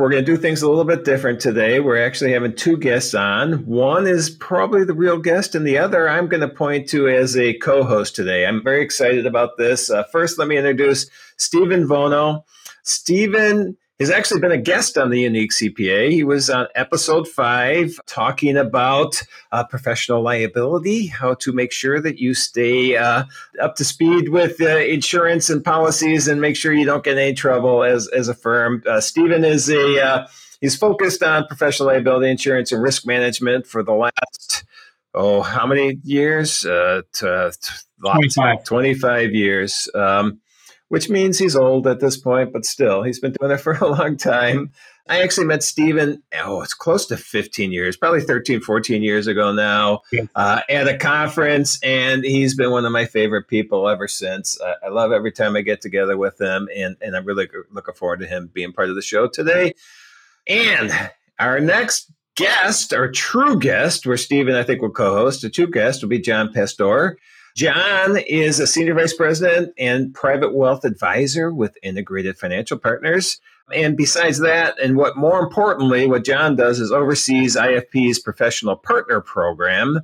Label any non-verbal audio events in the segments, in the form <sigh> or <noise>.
We're going to do things a little bit different today. We're actually having two guests on. One is probably the real guest, and the other I'm going to point to as a co host today. I'm very excited about this. Uh, first, let me introduce Stephen Vono. Stephen has actually been a guest on the Unique CPA. He was on episode five talking about uh, professional liability, how to make sure that you stay uh, up to speed with uh, insurance and policies and make sure you don't get in any trouble as, as a firm. Uh, Stephen is a uh, he's focused on professional liability insurance and risk management for the last oh how many years? Uh, t- t- 25. 25 years. Um, which means he's old at this point, but still, he's been doing it for a long time. I actually met Stephen, oh, it's close to 15 years, probably 13, 14 years ago now, uh, at a conference. And he's been one of my favorite people ever since. I, I love every time I get together with him. And, and I'm really looking forward to him being part of the show today. And our next guest, our true guest, where Stephen, I think, will co host, the true guest will be John Pastore. John is a senior vice president and private wealth advisor with Integrated Financial Partners. And besides that, and what more importantly, what John does is oversees IFP's professional partner program,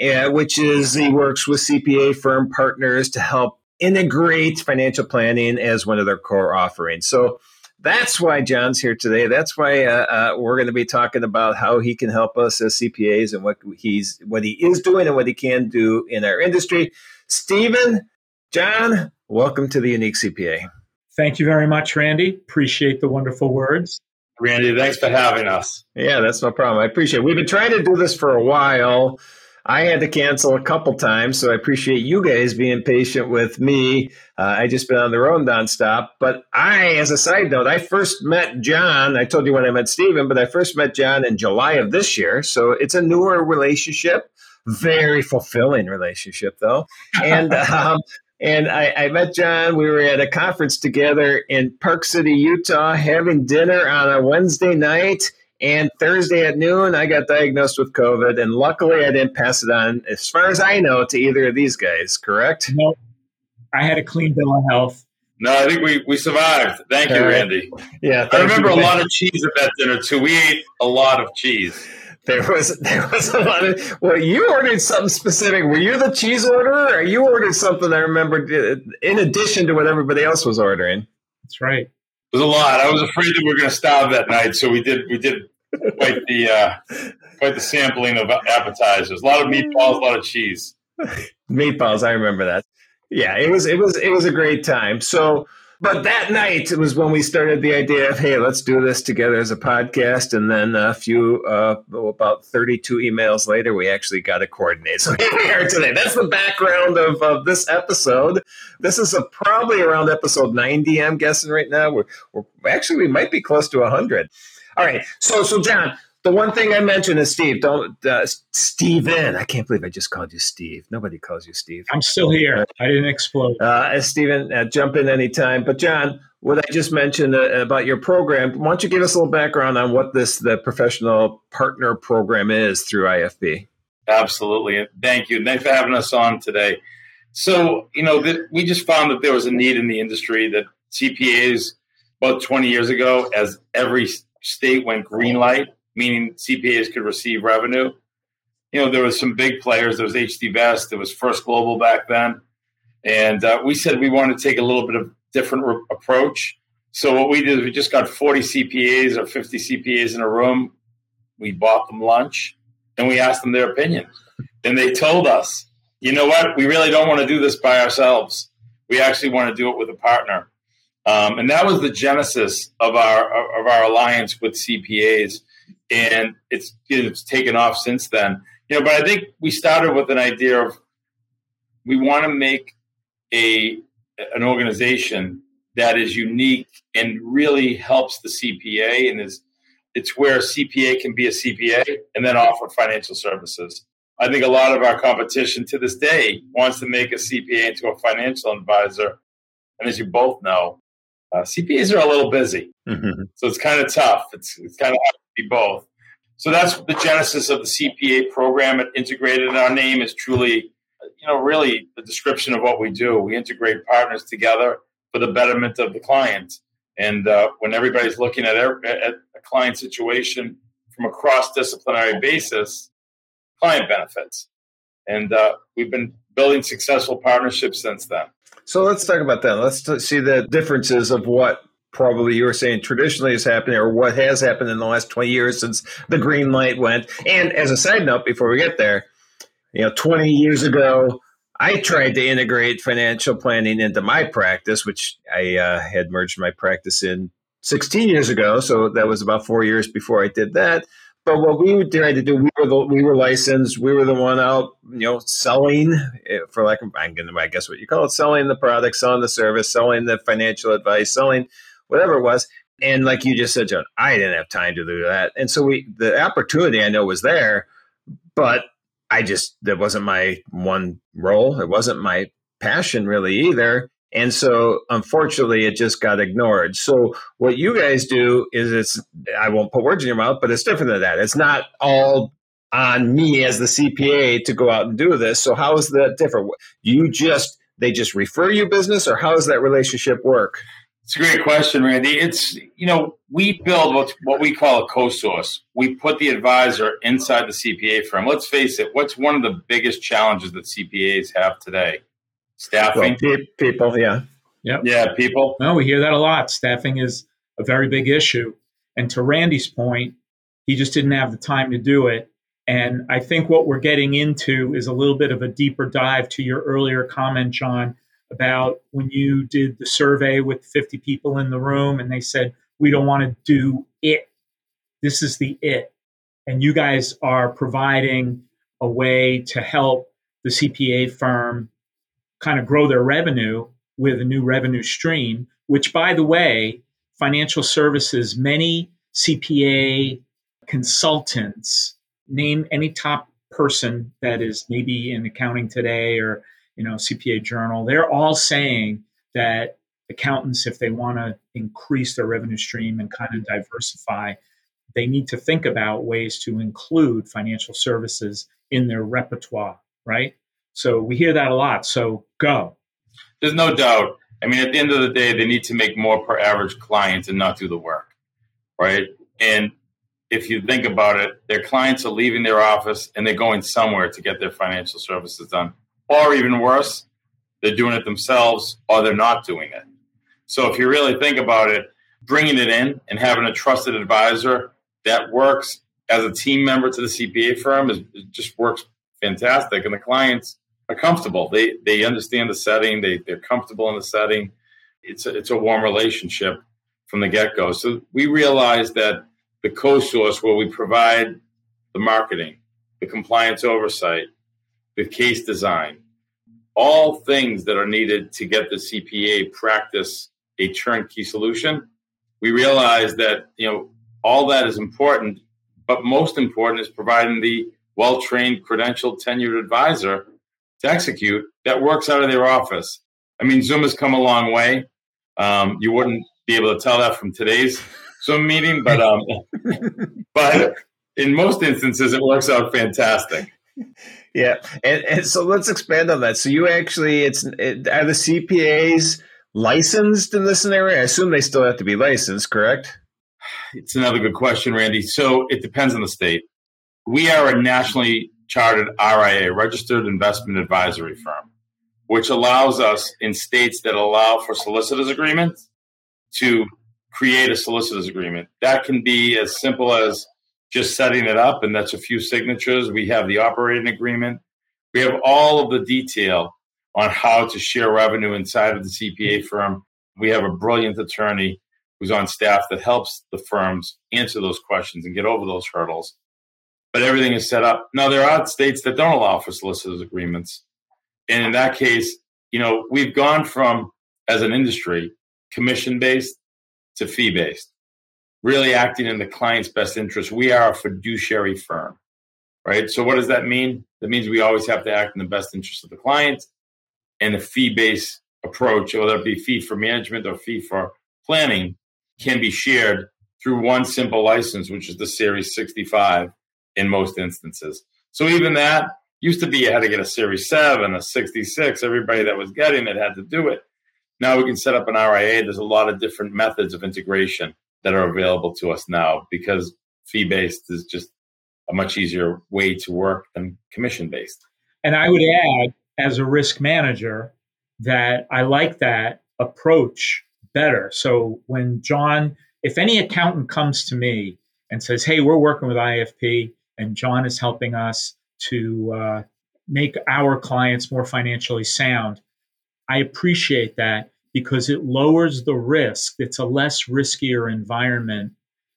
uh, which is he works with CPA firm partners to help integrate financial planning as one of their core offerings. So that's why John's here today. That's why uh, uh, we're going to be talking about how he can help us as CPAs and what he's what he is doing and what he can do in our industry. Stephen, John, welcome to the Unique CPA. Thank you very much, Randy. Appreciate the wonderful words. Randy, thanks for having us. Yeah, that's no problem. I appreciate it. We've been trying to do this for a while. I had to cancel a couple times, so I appreciate you guys being patient with me. Uh, I just been on the road nonstop. But I, as a side note, I first met John. I told you when I met Stephen, but I first met John in July of this year. So it's a newer relationship, very fulfilling relationship, though. And <laughs> um, and I, I, met John. We were at a conference together in Park City, Utah, having dinner on a Wednesday night and Thursday at noon, I got diagnosed with COVID, and luckily I didn't pass it on, as far as I know, to either of these guys. Correct? No, I had a clean bill of health. No, I think we, we survived. Thank you, Randy. Yeah, I remember you, a lot of cheese at that dinner too. We ate a lot of cheese. There was there was a lot of well, you ordered something specific. Were you the cheese orderer, or you ordered something I remember uh, in addition to what everybody else was ordering? That's right. Was a lot. I was afraid that we were going to starve that night, so we did we did quite the uh, quite the sampling of appetizers. A lot of meatballs, a lot of cheese. <laughs> meatballs, I remember that. Yeah, it was it was it was a great time. So but that night was when we started the idea of hey let's do this together as a podcast. And then a few uh, about 32 emails later we actually got to coordinate. So <laughs> here we are today. That's the background of, of this episode. This is a, probably around episode 90 i'm guessing right now. We're, we're actually we might be close to 100 all right. So so john the one thing I mentioned is Steve. Don't uh, Steven. I can't believe I just called you Steve. Nobody calls you Steve. I'm still here. I didn't explode. Uh, Steven, uh, jump in anytime. But John, what I just mentioned uh, about your program, why don't you give us a little background on what this the professional partner program is through IFP? Absolutely. Thank you. Thanks for having us on today. So, you know, th- we just found that there was a need in the industry that CPAs about 20 years ago, as every state went green light meaning CPAs could receive revenue. You know, there was some big players. There was HD Vest. There was First Global back then, and uh, we said we wanted to take a little bit of different re- approach. So what we did is we just got 40 CPAs or 50 CPAs in a room. We bought them lunch and we asked them their opinion, and they told us, you know what, we really don't want to do this by ourselves. We actually want to do it with a partner. Um, and that was the genesis of our of our alliance with CPAs and it's it's taken off since then. You know, but I think we started with an idea of we want to make a an organization that is unique and really helps the CPA and is it's where a CPA can be a CPA and then offer financial services. I think a lot of our competition to this day wants to make a CPA into a financial advisor. And as you both know, uh, CPAs are a little busy. Mm-hmm. So it's kind of tough. It's, it's kind of be both. So that's the genesis of the CPA program. It integrated in our name is truly, you know, really the description of what we do. We integrate partners together for the betterment of the client. And uh, when everybody's looking at, at a client situation from a cross disciplinary basis, client benefits. And uh, we've been building successful partnerships since then. So let's talk about that. Let's see the differences of what probably you were saying traditionally is happening or what has happened in the last 20 years since the green light went. And as a side note, before we get there, you know, 20 years ago, I tried to integrate financial planning into my practice, which I uh, had merged my practice in 16 years ago. So that was about four years before I did that. But what we tried to do, we were the, we were licensed. We were the one out, you know, selling eh, for like I'm going to I guess what you call it, selling the product, selling the service, selling the financial advice, selling whatever it was. And like you just said, John, I didn't have time to do that. And so we the opportunity I know was there, but I just that wasn't my one role. It wasn't my passion really either. And so unfortunately it just got ignored. So what you guys do is it's I won't put words in your mouth, but it's different than that. It's not all on me as the CPA to go out and do this. So how is that different? You just they just refer you business or how does that relationship work? It's a great question, Randy. It's you know we build what what we call a co-source. We put the advisor inside the CPA firm. Let's face it. What's one of the biggest challenges that CPAs have today? Staffing. Well, people, yeah. Yep. Yeah, people. No, we hear that a lot. Staffing is a very big issue. And to Randy's point, he just didn't have the time to do it. And I think what we're getting into is a little bit of a deeper dive to your earlier comment, John, about when you did the survey with 50 people in the room and they said, we don't want to do it. This is the it. And you guys are providing a way to help the CPA firm kind of grow their revenue with a new revenue stream, which, by the way, financial services, many CPA consultants, name any top person that is maybe in accounting today or you know CPA journal, they're all saying that accountants, if they want to increase their revenue stream and kind of diversify, they need to think about ways to include financial services in their repertoire, right? So we hear that a lot. So go. There's no doubt. I mean, at the end of the day, they need to make more per average client and not do the work, right? And if you think about it, their clients are leaving their office and they're going somewhere to get their financial services done. Or even worse, they're doing it themselves or they're not doing it. So if you really think about it, bringing it in and having a trusted advisor that works as a team member to the CPA firm is, just works fantastic. And the clients are comfortable. They they understand the setting. They they're comfortable in the setting. It's a, it's a warm relationship from the get go. So we realized that the co-source where we provide the marketing, the compliance oversight, the case design, all things that are needed to get the CPA practice a turnkey solution. We realize that you know all that is important, but most important is providing the well-trained, credentialed, tenured advisor to execute that works out of their office. I mean, Zoom has come a long way. Um, you wouldn't be able to tell that from today's Zoom meeting, but um, <laughs> but in most instances, it works out fantastic. Yeah, and, and so let's expand on that. So you actually, it's it, are the CPAs licensed in this scenario? I assume they still have to be licensed, correct? It's another good question, Randy. So it depends on the state. We are a nationally chartered RIA, registered investment advisory firm, which allows us in states that allow for solicitors agreements to create a solicitors agreement. That can be as simple as just setting it up, and that's a few signatures. We have the operating agreement. We have all of the detail on how to share revenue inside of the CPA firm. We have a brilliant attorney who's on staff that helps the firms answer those questions and get over those hurdles but everything is set up. Now, there are states that don't allow for solicitors agreements. And in that case, you know, we've gone from, as an industry, commission based to fee based, really acting in the client's best interest. We are a fiduciary firm. right? So what does that mean? That means we always have to act in the best interest of the client and a fee-based approach, whether it be fee for management or fee for planning, can be shared through one simple license, which is the Series 65 in most instances. So even that used to be you had to get a Series 7, a 66. Everybody that was getting it had to do it. Now we can set up an RIA. There's a lot of different methods of integration that are available to us now because fee based is just a much easier way to work than commission based. And I would add, as a risk manager, that I like that approach better. So when John, if any accountant comes to me and says, "Hey, we're working with IFP, and John is helping us to uh, make our clients more financially sound," I appreciate that because it lowers the risk. It's a less riskier environment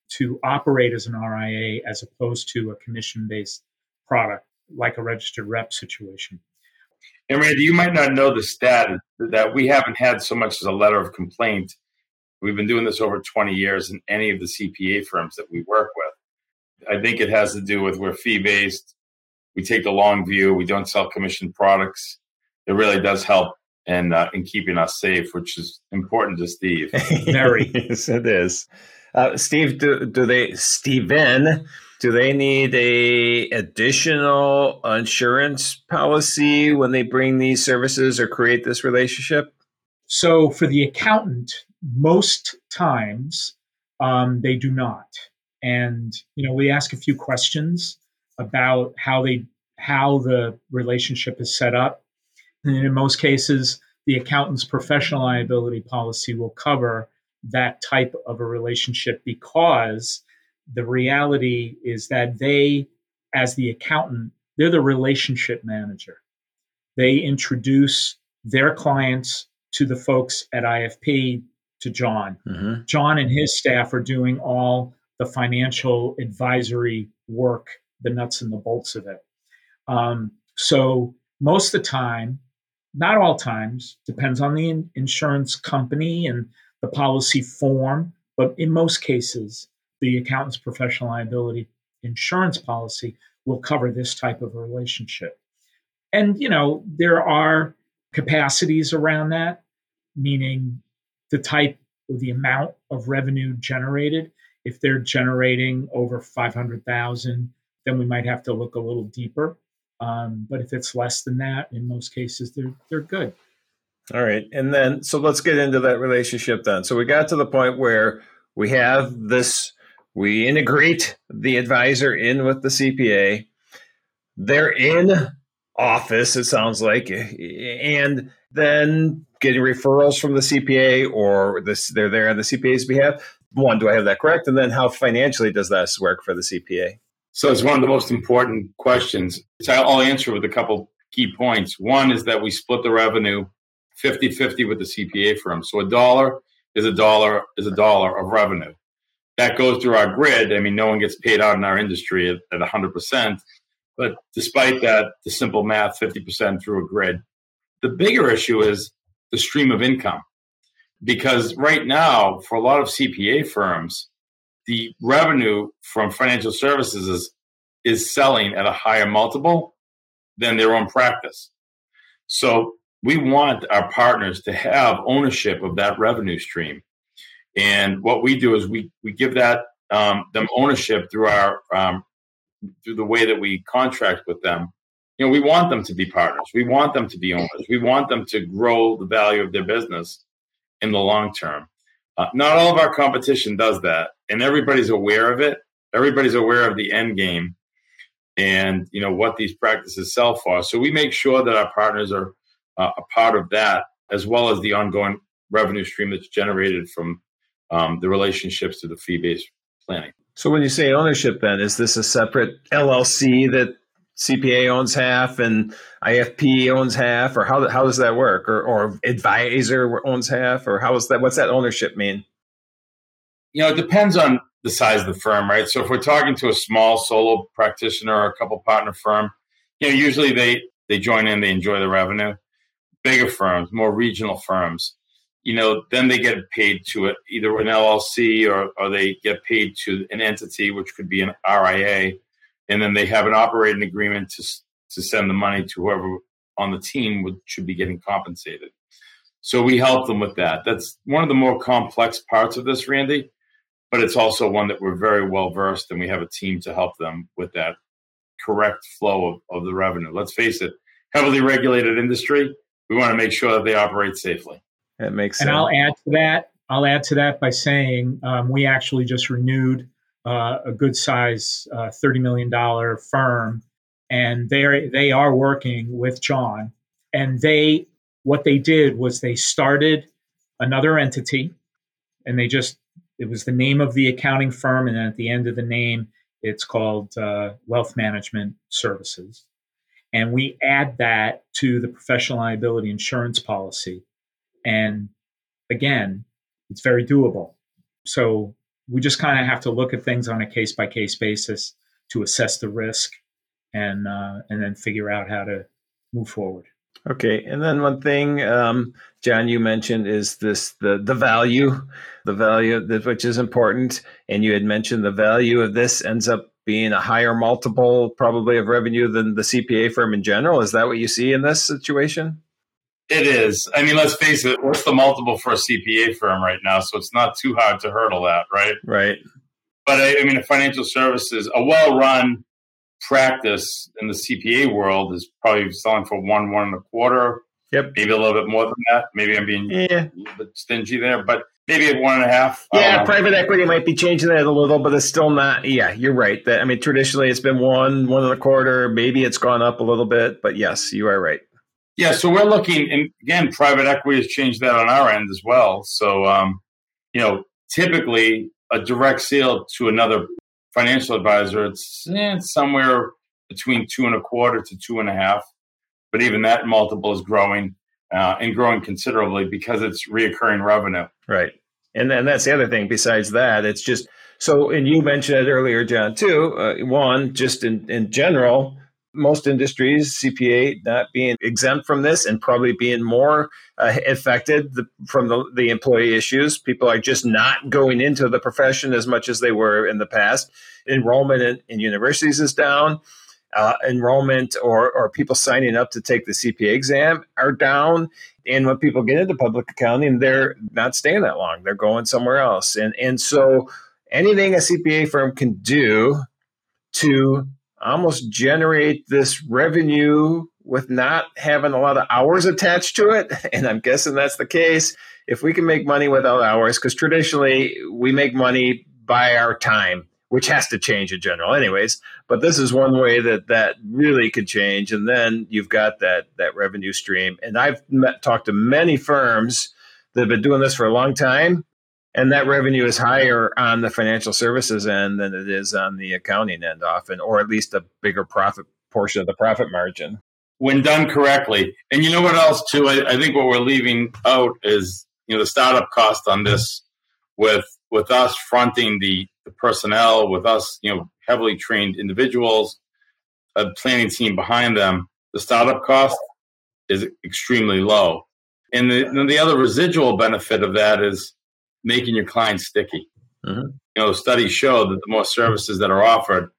to operate as an RIA as opposed to a commission based product like a registered rep situation. And Randy, you might not know the stat that we haven't had so much as a letter of complaint. We've been doing this over 20 years in any of the CPA firms that we work with. I think it has to do with we're fee based. We take the long view. We don't sell commission products. It really does help in, uh, in keeping us safe, which is important to Steve. <laughs> Very. <laughs> yes, it is. Uh, Steve, do, do they, Steven, do they need a additional insurance policy when they bring these services or create this relationship? So for the accountant, most times um, they do not. And you know, we ask a few questions about how they how the relationship is set up. And in most cases, the accountant's professional liability policy will cover that type of a relationship because the reality is that they, as the accountant, they're the relationship manager. They introduce their clients to the folks at IFP, to John. Mm-hmm. John and his staff are doing all the financial advisory work, the nuts and the bolts of it. Um, so most of the time, not all times, depends on the in- insurance company and the policy form, but in most cases, the accountant's professional liability insurance policy will cover this type of a relationship. And, you know, there are capacities around that, meaning the type or the amount of revenue generated. If they're generating over 500,000, then we might have to look a little deeper. Um, but if it's less than that, in most cases, they're, they're good. All right. And then, so let's get into that relationship then. So we got to the point where we have this we integrate the advisor in with the CPA. They're in office, it sounds like, and then getting referrals from the CPA or this, they're there on the CPA's behalf. One, do I have that correct? And then how financially does that work for the CPA? So it's one of the most important questions. So I'll answer with a couple key points. One is that we split the revenue 50 50 with the CPA firm. So a dollar is a dollar is a dollar of revenue that goes through our grid. I mean, no one gets paid out in our industry at, at 100%. But despite that, the simple math, 50% through a grid. The bigger issue is the stream of income. Because right now, for a lot of CPA firms, the revenue from financial services is, is selling at a higher multiple than their own practice. So we want our partners to have ownership of that revenue stream. And what we do is we we give that um, them ownership through our um, through the way that we contract with them. You know, we want them to be partners. We want them to be owners. We want them to grow the value of their business in the long term. Uh, not all of our competition does that, and everybody's aware of it. Everybody's aware of the end game, and you know what these practices sell for. So we make sure that our partners are uh, a part of that, as well as the ongoing revenue stream that's generated from um, the relationships to the fee based planning. So when you say ownership, then is this a separate LLC that CPA owns half and IFP owns half, or how how does that work? Or or advisor owns half, or how is that? What's that ownership mean? You know, it depends on the size of the firm, right? So if we're talking to a small solo practitioner or a couple partner firm, you know, usually they they join in, they enjoy the revenue. Bigger firms, more regional firms, you know, then they get paid to it, either an LLC or, or they get paid to an entity, which could be an RIA, and then they have an operating agreement to to send the money to whoever on the team would, should be getting compensated. So we help them with that. That's one of the more complex parts of this, Randy, but it's also one that we're very well versed and we have a team to help them with that correct flow of, of the revenue. Let's face it, heavily regulated industry, we want to make sure that they operate safely. That makes sense. And I'll add to that. I'll add to that by saying um, we actually just renewed uh, a good size uh, $30 million firm and they they are working with John. And they what they did was they started another entity and they just it was the name of the accounting firm and then at the end of the name it's called uh, wealth management services. And we add that to the professional liability insurance policy. And again it's very doable. So we just kind of have to look at things on a case by case basis to assess the risk and uh, and then figure out how to move forward. Okay, and then one thing, um, John, you mentioned is this the the value, the value that which is important, and you had mentioned the value of this ends up being a higher multiple probably of revenue than the CPA firm in general. Is that what you see in this situation? It is. I mean, let's face it. What's the multiple for a CPA firm right now? So it's not too hard to hurdle that, right? Right. But I, I mean, a financial services, a well-run practice in the CPA world is probably selling for one, one and a quarter. Yep. Maybe a little bit more than that. Maybe I'm being yeah. a little bit stingy there, but maybe at one and a half. Yeah, private equity might be changing that a little, but it's still not. Yeah, you're right. That I mean, traditionally it's been one, one and a quarter. Maybe it's gone up a little bit, but yes, you are right. Yeah, so we're looking, and again, private equity has changed that on our end as well. So, um, you know, typically a direct sale to another financial advisor, it's, eh, somewhere between two and a quarter to two and a half. But even that multiple is growing uh, and growing considerably because it's reoccurring revenue. Right. And then that's the other thing. Besides that, it's just so, and you mentioned it earlier, John, too. Uh, one, just in, in general, most industries, CPA not being exempt from this and probably being more uh, affected the, from the, the employee issues. People are just not going into the profession as much as they were in the past. Enrollment in, in universities is down. Uh, enrollment or, or people signing up to take the CPA exam are down. And when people get into public accounting, they're not staying that long. They're going somewhere else. And, and so anything a CPA firm can do to almost generate this revenue with not having a lot of hours attached to it. <laughs> And I'm guessing that's the case. If we can make money without hours, because traditionally we make money by our time, which has to change in general, anyways. But this is one way that that really could change. And then you've got that that revenue stream. And I've met, talked to many firms that have been doing this for a long time and that revenue is higher on the financial services end than it is on the accounting end often or at least a bigger profit portion of the profit margin. When done correctly. And you know what else too? I, I, think what we're leaving out is you know the startup cost on this with with us fronting the, the personnel with us you know heavily trained individuals a planning team behind them the startup cost is extremely low. And the, and the other residual benefit of that is making your clients sticky. Mm-hmm. You know, studies show that the more services that are offered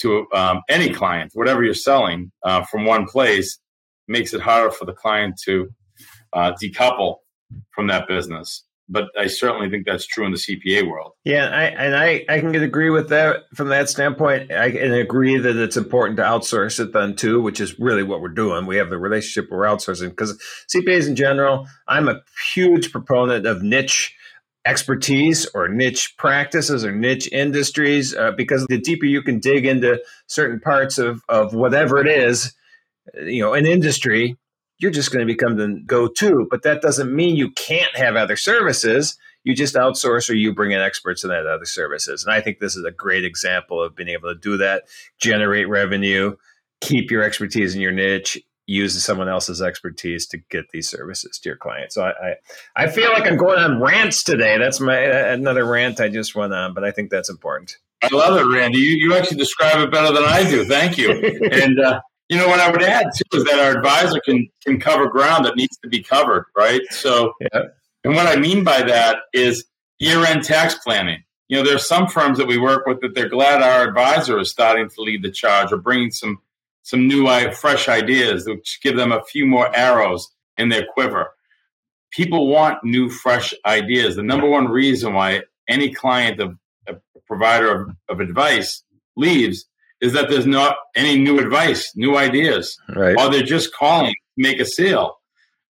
to um, any client, whatever you're selling uh, from one place, makes it harder for the client to uh, decouple from that business. But I certainly think that's true in the CPA world. Yeah, I, and I, I can agree with that from that standpoint. I can agree that it's important to outsource it then too, which is really what we're doing. We have the relationship we're outsourcing because CPAs in general, I'm a huge proponent of niche expertise or niche practices or niche industries uh, because the deeper you can dig into certain parts of, of whatever it is you know an industry you're just going to become the go-to. But that doesn't mean you can't have other services. You just outsource or you bring in experts in that other services. And i think this is a great example of being able to do that generate revenue keep your expertise in your niche use someone else's expertise to get these services to your client. So I, I, I feel like I'm going on rants today. That's my another rant I just went on, but I think that's important. I love it, Randy. You, you actually describe it better than I do. Thank you. <laughs> and uh, you know what I would add too is that our advisor can can cover ground that needs to be covered, right? So, yeah. and what I mean by that is year end tax planning. you know, there are some firms that we work with that they're glad our advisor is starting to lead the charge or bringing some some new, uh, fresh ideas, which give them a few more arrows in their quiver. People want new, fresh ideas. The number one reason why any client of a provider of, of advice leaves is that there's not any new advice, new ideas, right. or they're just calling to make a sale.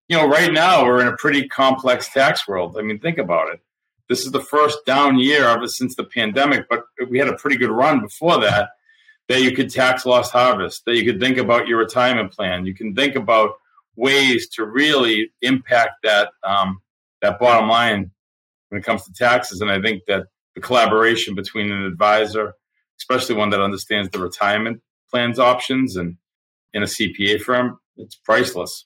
You know, right now we're in a pretty complex tax world. I mean, think about it. This is the first down year ever since the pandemic, but we had a pretty good run before that. That you could tax loss harvest, that you could think about your retirement plan, you can think about ways to really impact that um, that bottom line when it comes to taxes. And I think that the collaboration between an advisor, especially one that understands the retirement plans options, and in a CPA firm, it's priceless.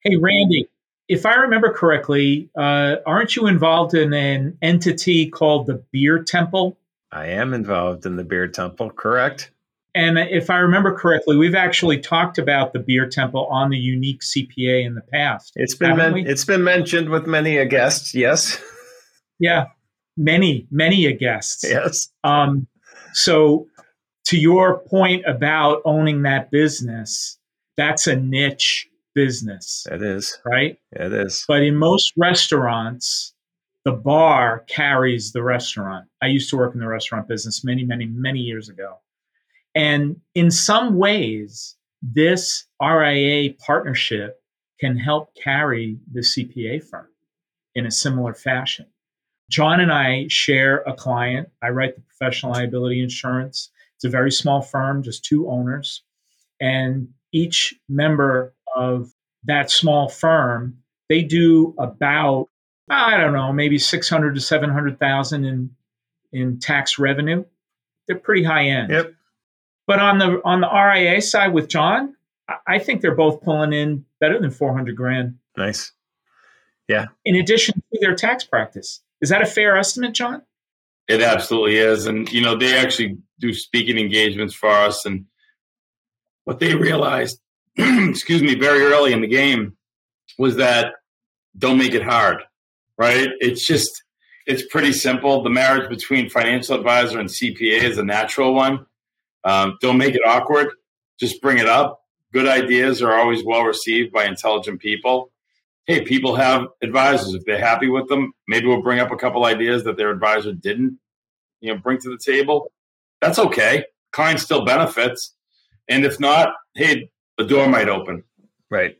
Hey, Randy, if I remember correctly, uh, aren't you involved in an entity called the Beer Temple? I am involved in the Beer Temple, correct? And if I remember correctly, we've actually talked about the Beer Temple on the unique CPA in the past. It's been men- it's been mentioned with many a guest, yes. Yeah, many many a guests. Yes. Um, so, to your point about owning that business, that's a niche business. It is. Right? It is. But in most restaurants, the bar carries the restaurant. I used to work in the restaurant business many, many, many years ago. And in some ways, this RIA partnership can help carry the CPA firm in a similar fashion. John and I share a client. I write the professional liability insurance. It's a very small firm, just two owners. And each member of that small firm, they do about I don't know, maybe 600 to 700,000 in in tax revenue. They're pretty high end. Yep. But on the on the RIA side with John, I think they're both pulling in better than 400 grand. Nice. Yeah. In addition to their tax practice. Is that a fair estimate, John? It absolutely is. And, you know, they actually do speaking engagements for us. And what they realized, <clears throat> excuse me, very early in the game was that don't make it hard, right? It's just, it's pretty simple. The marriage between financial advisor and CPA is a natural one. Um, don't make it awkward. Just bring it up. Good ideas are always well received by intelligent people hey, people have advisors. If they're happy with them, maybe we'll bring up a couple ideas that their advisor didn't, you know, bring to the table. That's okay. Client still benefits. And if not, hey, the door might open. Right.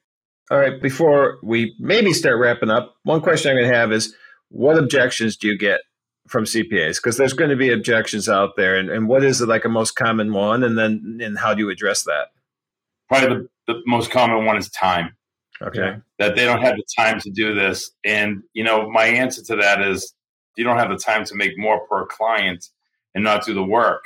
All right. Before we maybe start wrapping up, one question I'm going to have is what objections do you get from CPAs? Because there's going to be objections out there. And, and what is it like a most common one? And then and how do you address that? Probably the, the most common one is time. Okay. That they don't have the time to do this. And, you know, my answer to that is you don't have the time to make more per client and not do the work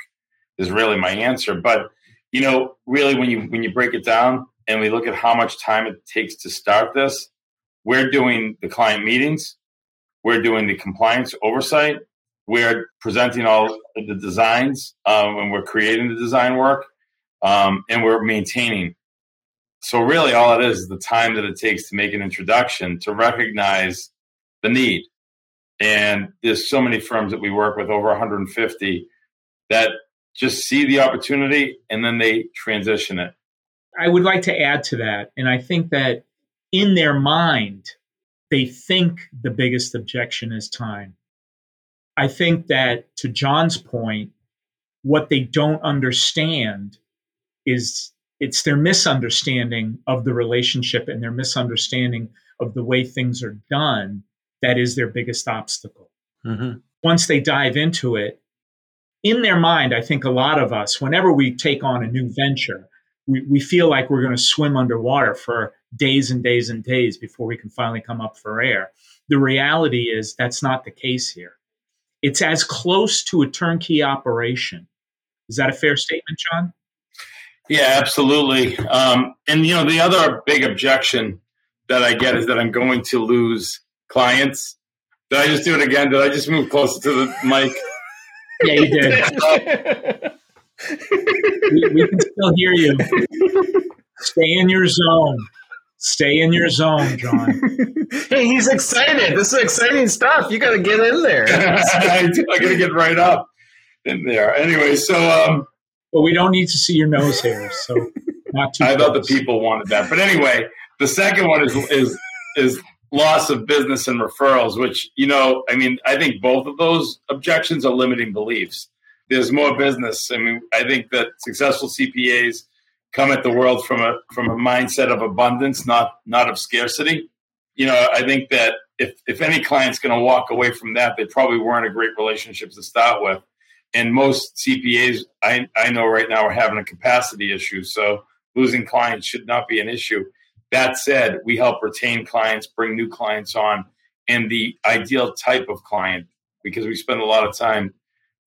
is really my answer. But, you know, really when you when you break it down and we look at how much time it takes to start this, we're doing the client meetings, we're doing the compliance oversight, we're presenting all the designs um, and we're creating the design work, um, and we're maintaining. So really all it is is the time that it takes to make an introduction to recognize the need. And there's so many firms that we work with over 150 that just see the opportunity and then they transition it. I would like to add to that and i think that in their mind they think the biggest objection is time i think that to john's point what they don't understand is it's their misunderstanding of the relationship and their misunderstanding of the way things are done that is their biggest obstacle. Mm-hmm. Once they dive into it, in their mind, I think a lot of us, whenever we take on a new venture, we, we feel like we're going to swim underwater for days and days and days before we can finally come up for air. The reality is that's not the case here. It's as close to a turnkey operation. Is that a fair statement, John? Yeah, absolutely. Um, and you know, the other big objection that I get is that I'm going to lose clients. Did I just do it again? Did I just move closer to the mic? <laughs> Yeah, you did. <laughs> we, we can still hear you. Stay in your zone. Stay in your zone, John. <laughs> hey, he's excited. This is exciting stuff. You got to get in there. <laughs> I, do. I got to get right up in there. Anyway, so um, but we don't need to see your nose hairs, so not too. I close. thought the people wanted that, but anyway, the second one is is is loss of business and referrals. Which you know, I mean, I think both of those objections are limiting beliefs. There's more business. I mean, I think that successful CPAs come at the world from a from a mindset of abundance, not not of scarcity. You know, I think that if if any client's going to walk away from that, they probably weren't a great relationship to start with. And most CPAs I, I know right now are having a capacity issue. So losing clients should not be an issue. That said, we help retain clients, bring new clients on, and the ideal type of client, because we spend a lot of time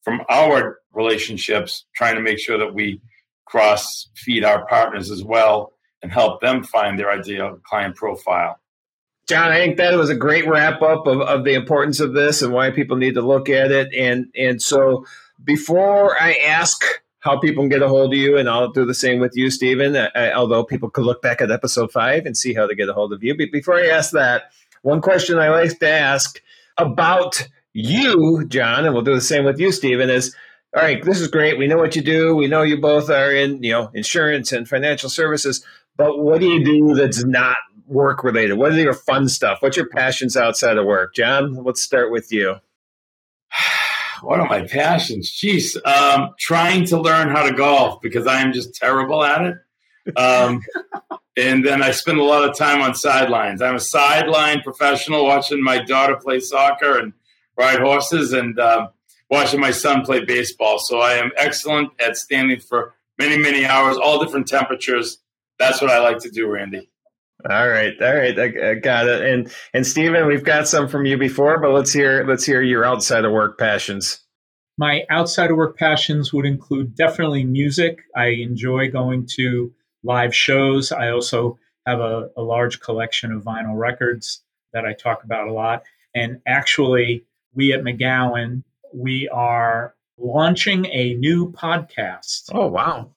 from our relationships trying to make sure that we cross feed our partners as well and help them find their ideal client profile. John, I think that was a great wrap up of, of the importance of this and why people need to look at it. And and so before I ask how people can get a hold of you, and I'll do the same with you, Stephen. I, although people could look back at episode five and see how to get a hold of you. But before I ask that, one question I like to ask about you, John, and we'll do the same with you, Stephen, is all right, this is great. We know what you do. We know you both are in, you know, insurance and financial services. But what do you do that's not work related? What are your fun stuff? What's your passions outside of work? John, let's start with you. <sighs> What are my passions? Jeez, um, trying to learn how to golf because I am just terrible at it. Um, <laughs> and then I spend a lot of time on sidelines. I'm a sideline professional, watching my daughter play soccer and ride horses, and um, watching my son play baseball. So I am excellent at standing for many, many hours, all different temperatures. That's what I like to do, Randy. All right, all right, I, I, got it. And and Stephen, we've got some from you before, but let's hear let's hear your outside of work passions. My outside of work passions would include definitely music. I enjoy going to live shows. I also have a, a large collection of vinyl records that I talk about a lot. And actually, we at McGowan we are launching a new podcast. Oh wow!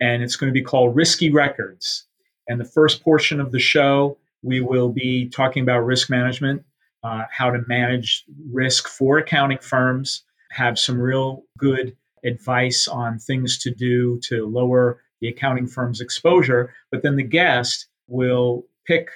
And it's going to be called Risky Records. And the first portion of the show, we will be talking about risk management, uh, how to manage risk for accounting firms, have some real good advice on things to do to lower the accounting firm's exposure. But then the guest will pick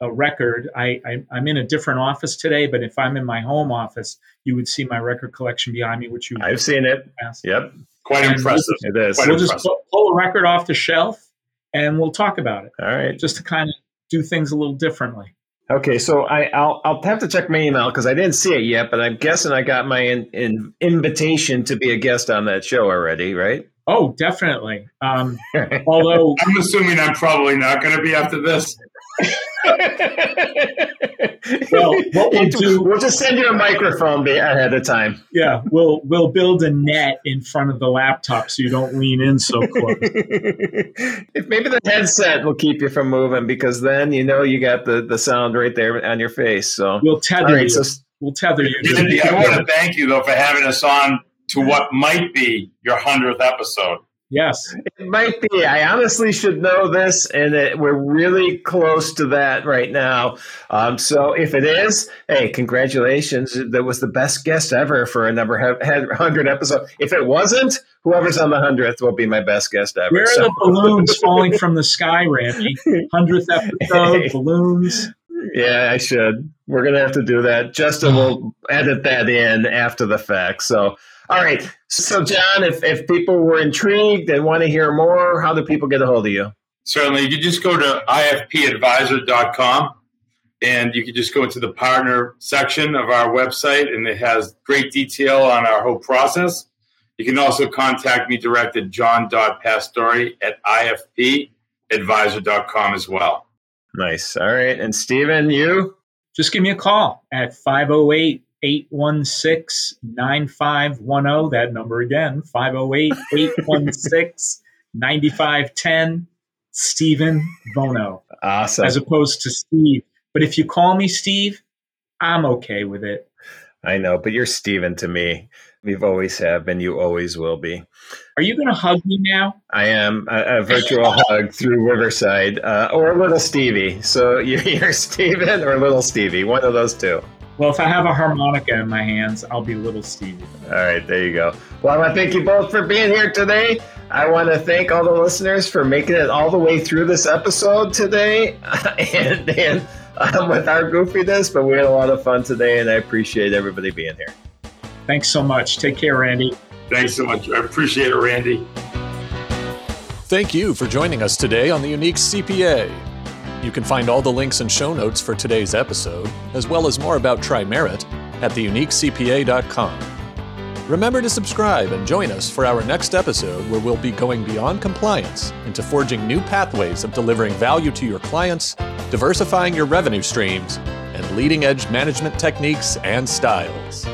a record. I, I am in a different office today, but if I'm in my home office, you would see my record collection behind me, which you I've seen it. Yep, quite and impressive. We'll just, it is. We'll impressive. just pull, pull a record off the shelf and we'll talk about it. All right. Just to kind of do things a little differently. Okay, so I, will I'll have to check my email because I didn't see it yet, but I'm guessing I got my in, in invitation to be a guest on that show already, right? Oh, definitely. Um, <laughs> although I'm assuming I'm probably not going to be after this. <laughs> <laughs> well, what we'll do, we'll just send you a microphone ahead of time. Yeah, we'll we'll build a net in front of the laptop so you don't lean in so close. if <laughs> maybe the headset will keep you from moving because then you know you got the the sound right there on your face. So we'll tether right, you. So, we'll tether you. I want to thank you though for having us on to what might be your hundredth episode. Yes. It might be. I honestly should know this, and it, we're really close to that right now. Um, so if it is, hey, congratulations. That was the best guest ever for a number had 100 episode. If it wasn't, whoever's on the 100th will be my best guest ever. Where so. the balloons falling from the sky, Randy? 100th episode, <laughs> hey. balloons. Yeah, I should. We're going to have to do that. Justin <sighs> will edit that in after the fact. So, all right. So, John, if, if people were intrigued and want to hear more, how do people get a hold of you? Certainly. You can just go to ifpadvisor.com and you can just go into the partner section of our website, and it has great detail on our whole process. You can also contact me direct at john.pastore at ifpadvisor.com as well. Nice. All right. And Stephen, you? Just give me a call at 508 816 9510. That number again, 508 816 9510. Stephen Vono. Awesome. As opposed to Steve. But if you call me Steve, I'm okay with it. I know, but you're Steven to me. We've always have been. You always will be. Are you going to hug me now? I am a, a virtual <laughs> hug through Riverside uh, or little Stevie. So <laughs> you're, you're Steven or little Stevie, one of those two. Well, if I have a harmonica in my hands, I'll be little Stevie. All right, there you go. Well, I want to thank you both for being here today. I want to thank all the listeners for making it all the way through this episode today <laughs> and, and um, with our goofiness, but we had a lot of fun today, and I appreciate everybody being here. Thanks so much. Take care, Randy. Thanks so much. I appreciate it, Randy. Thank you for joining us today on the Unique CPA. You can find all the links and show notes for today's episode, as well as more about TriMerit, at theuniquecpa.com. Remember to subscribe and join us for our next episode where we'll be going beyond compliance into forging new pathways of delivering value to your clients, diversifying your revenue streams, and leading edge management techniques and styles.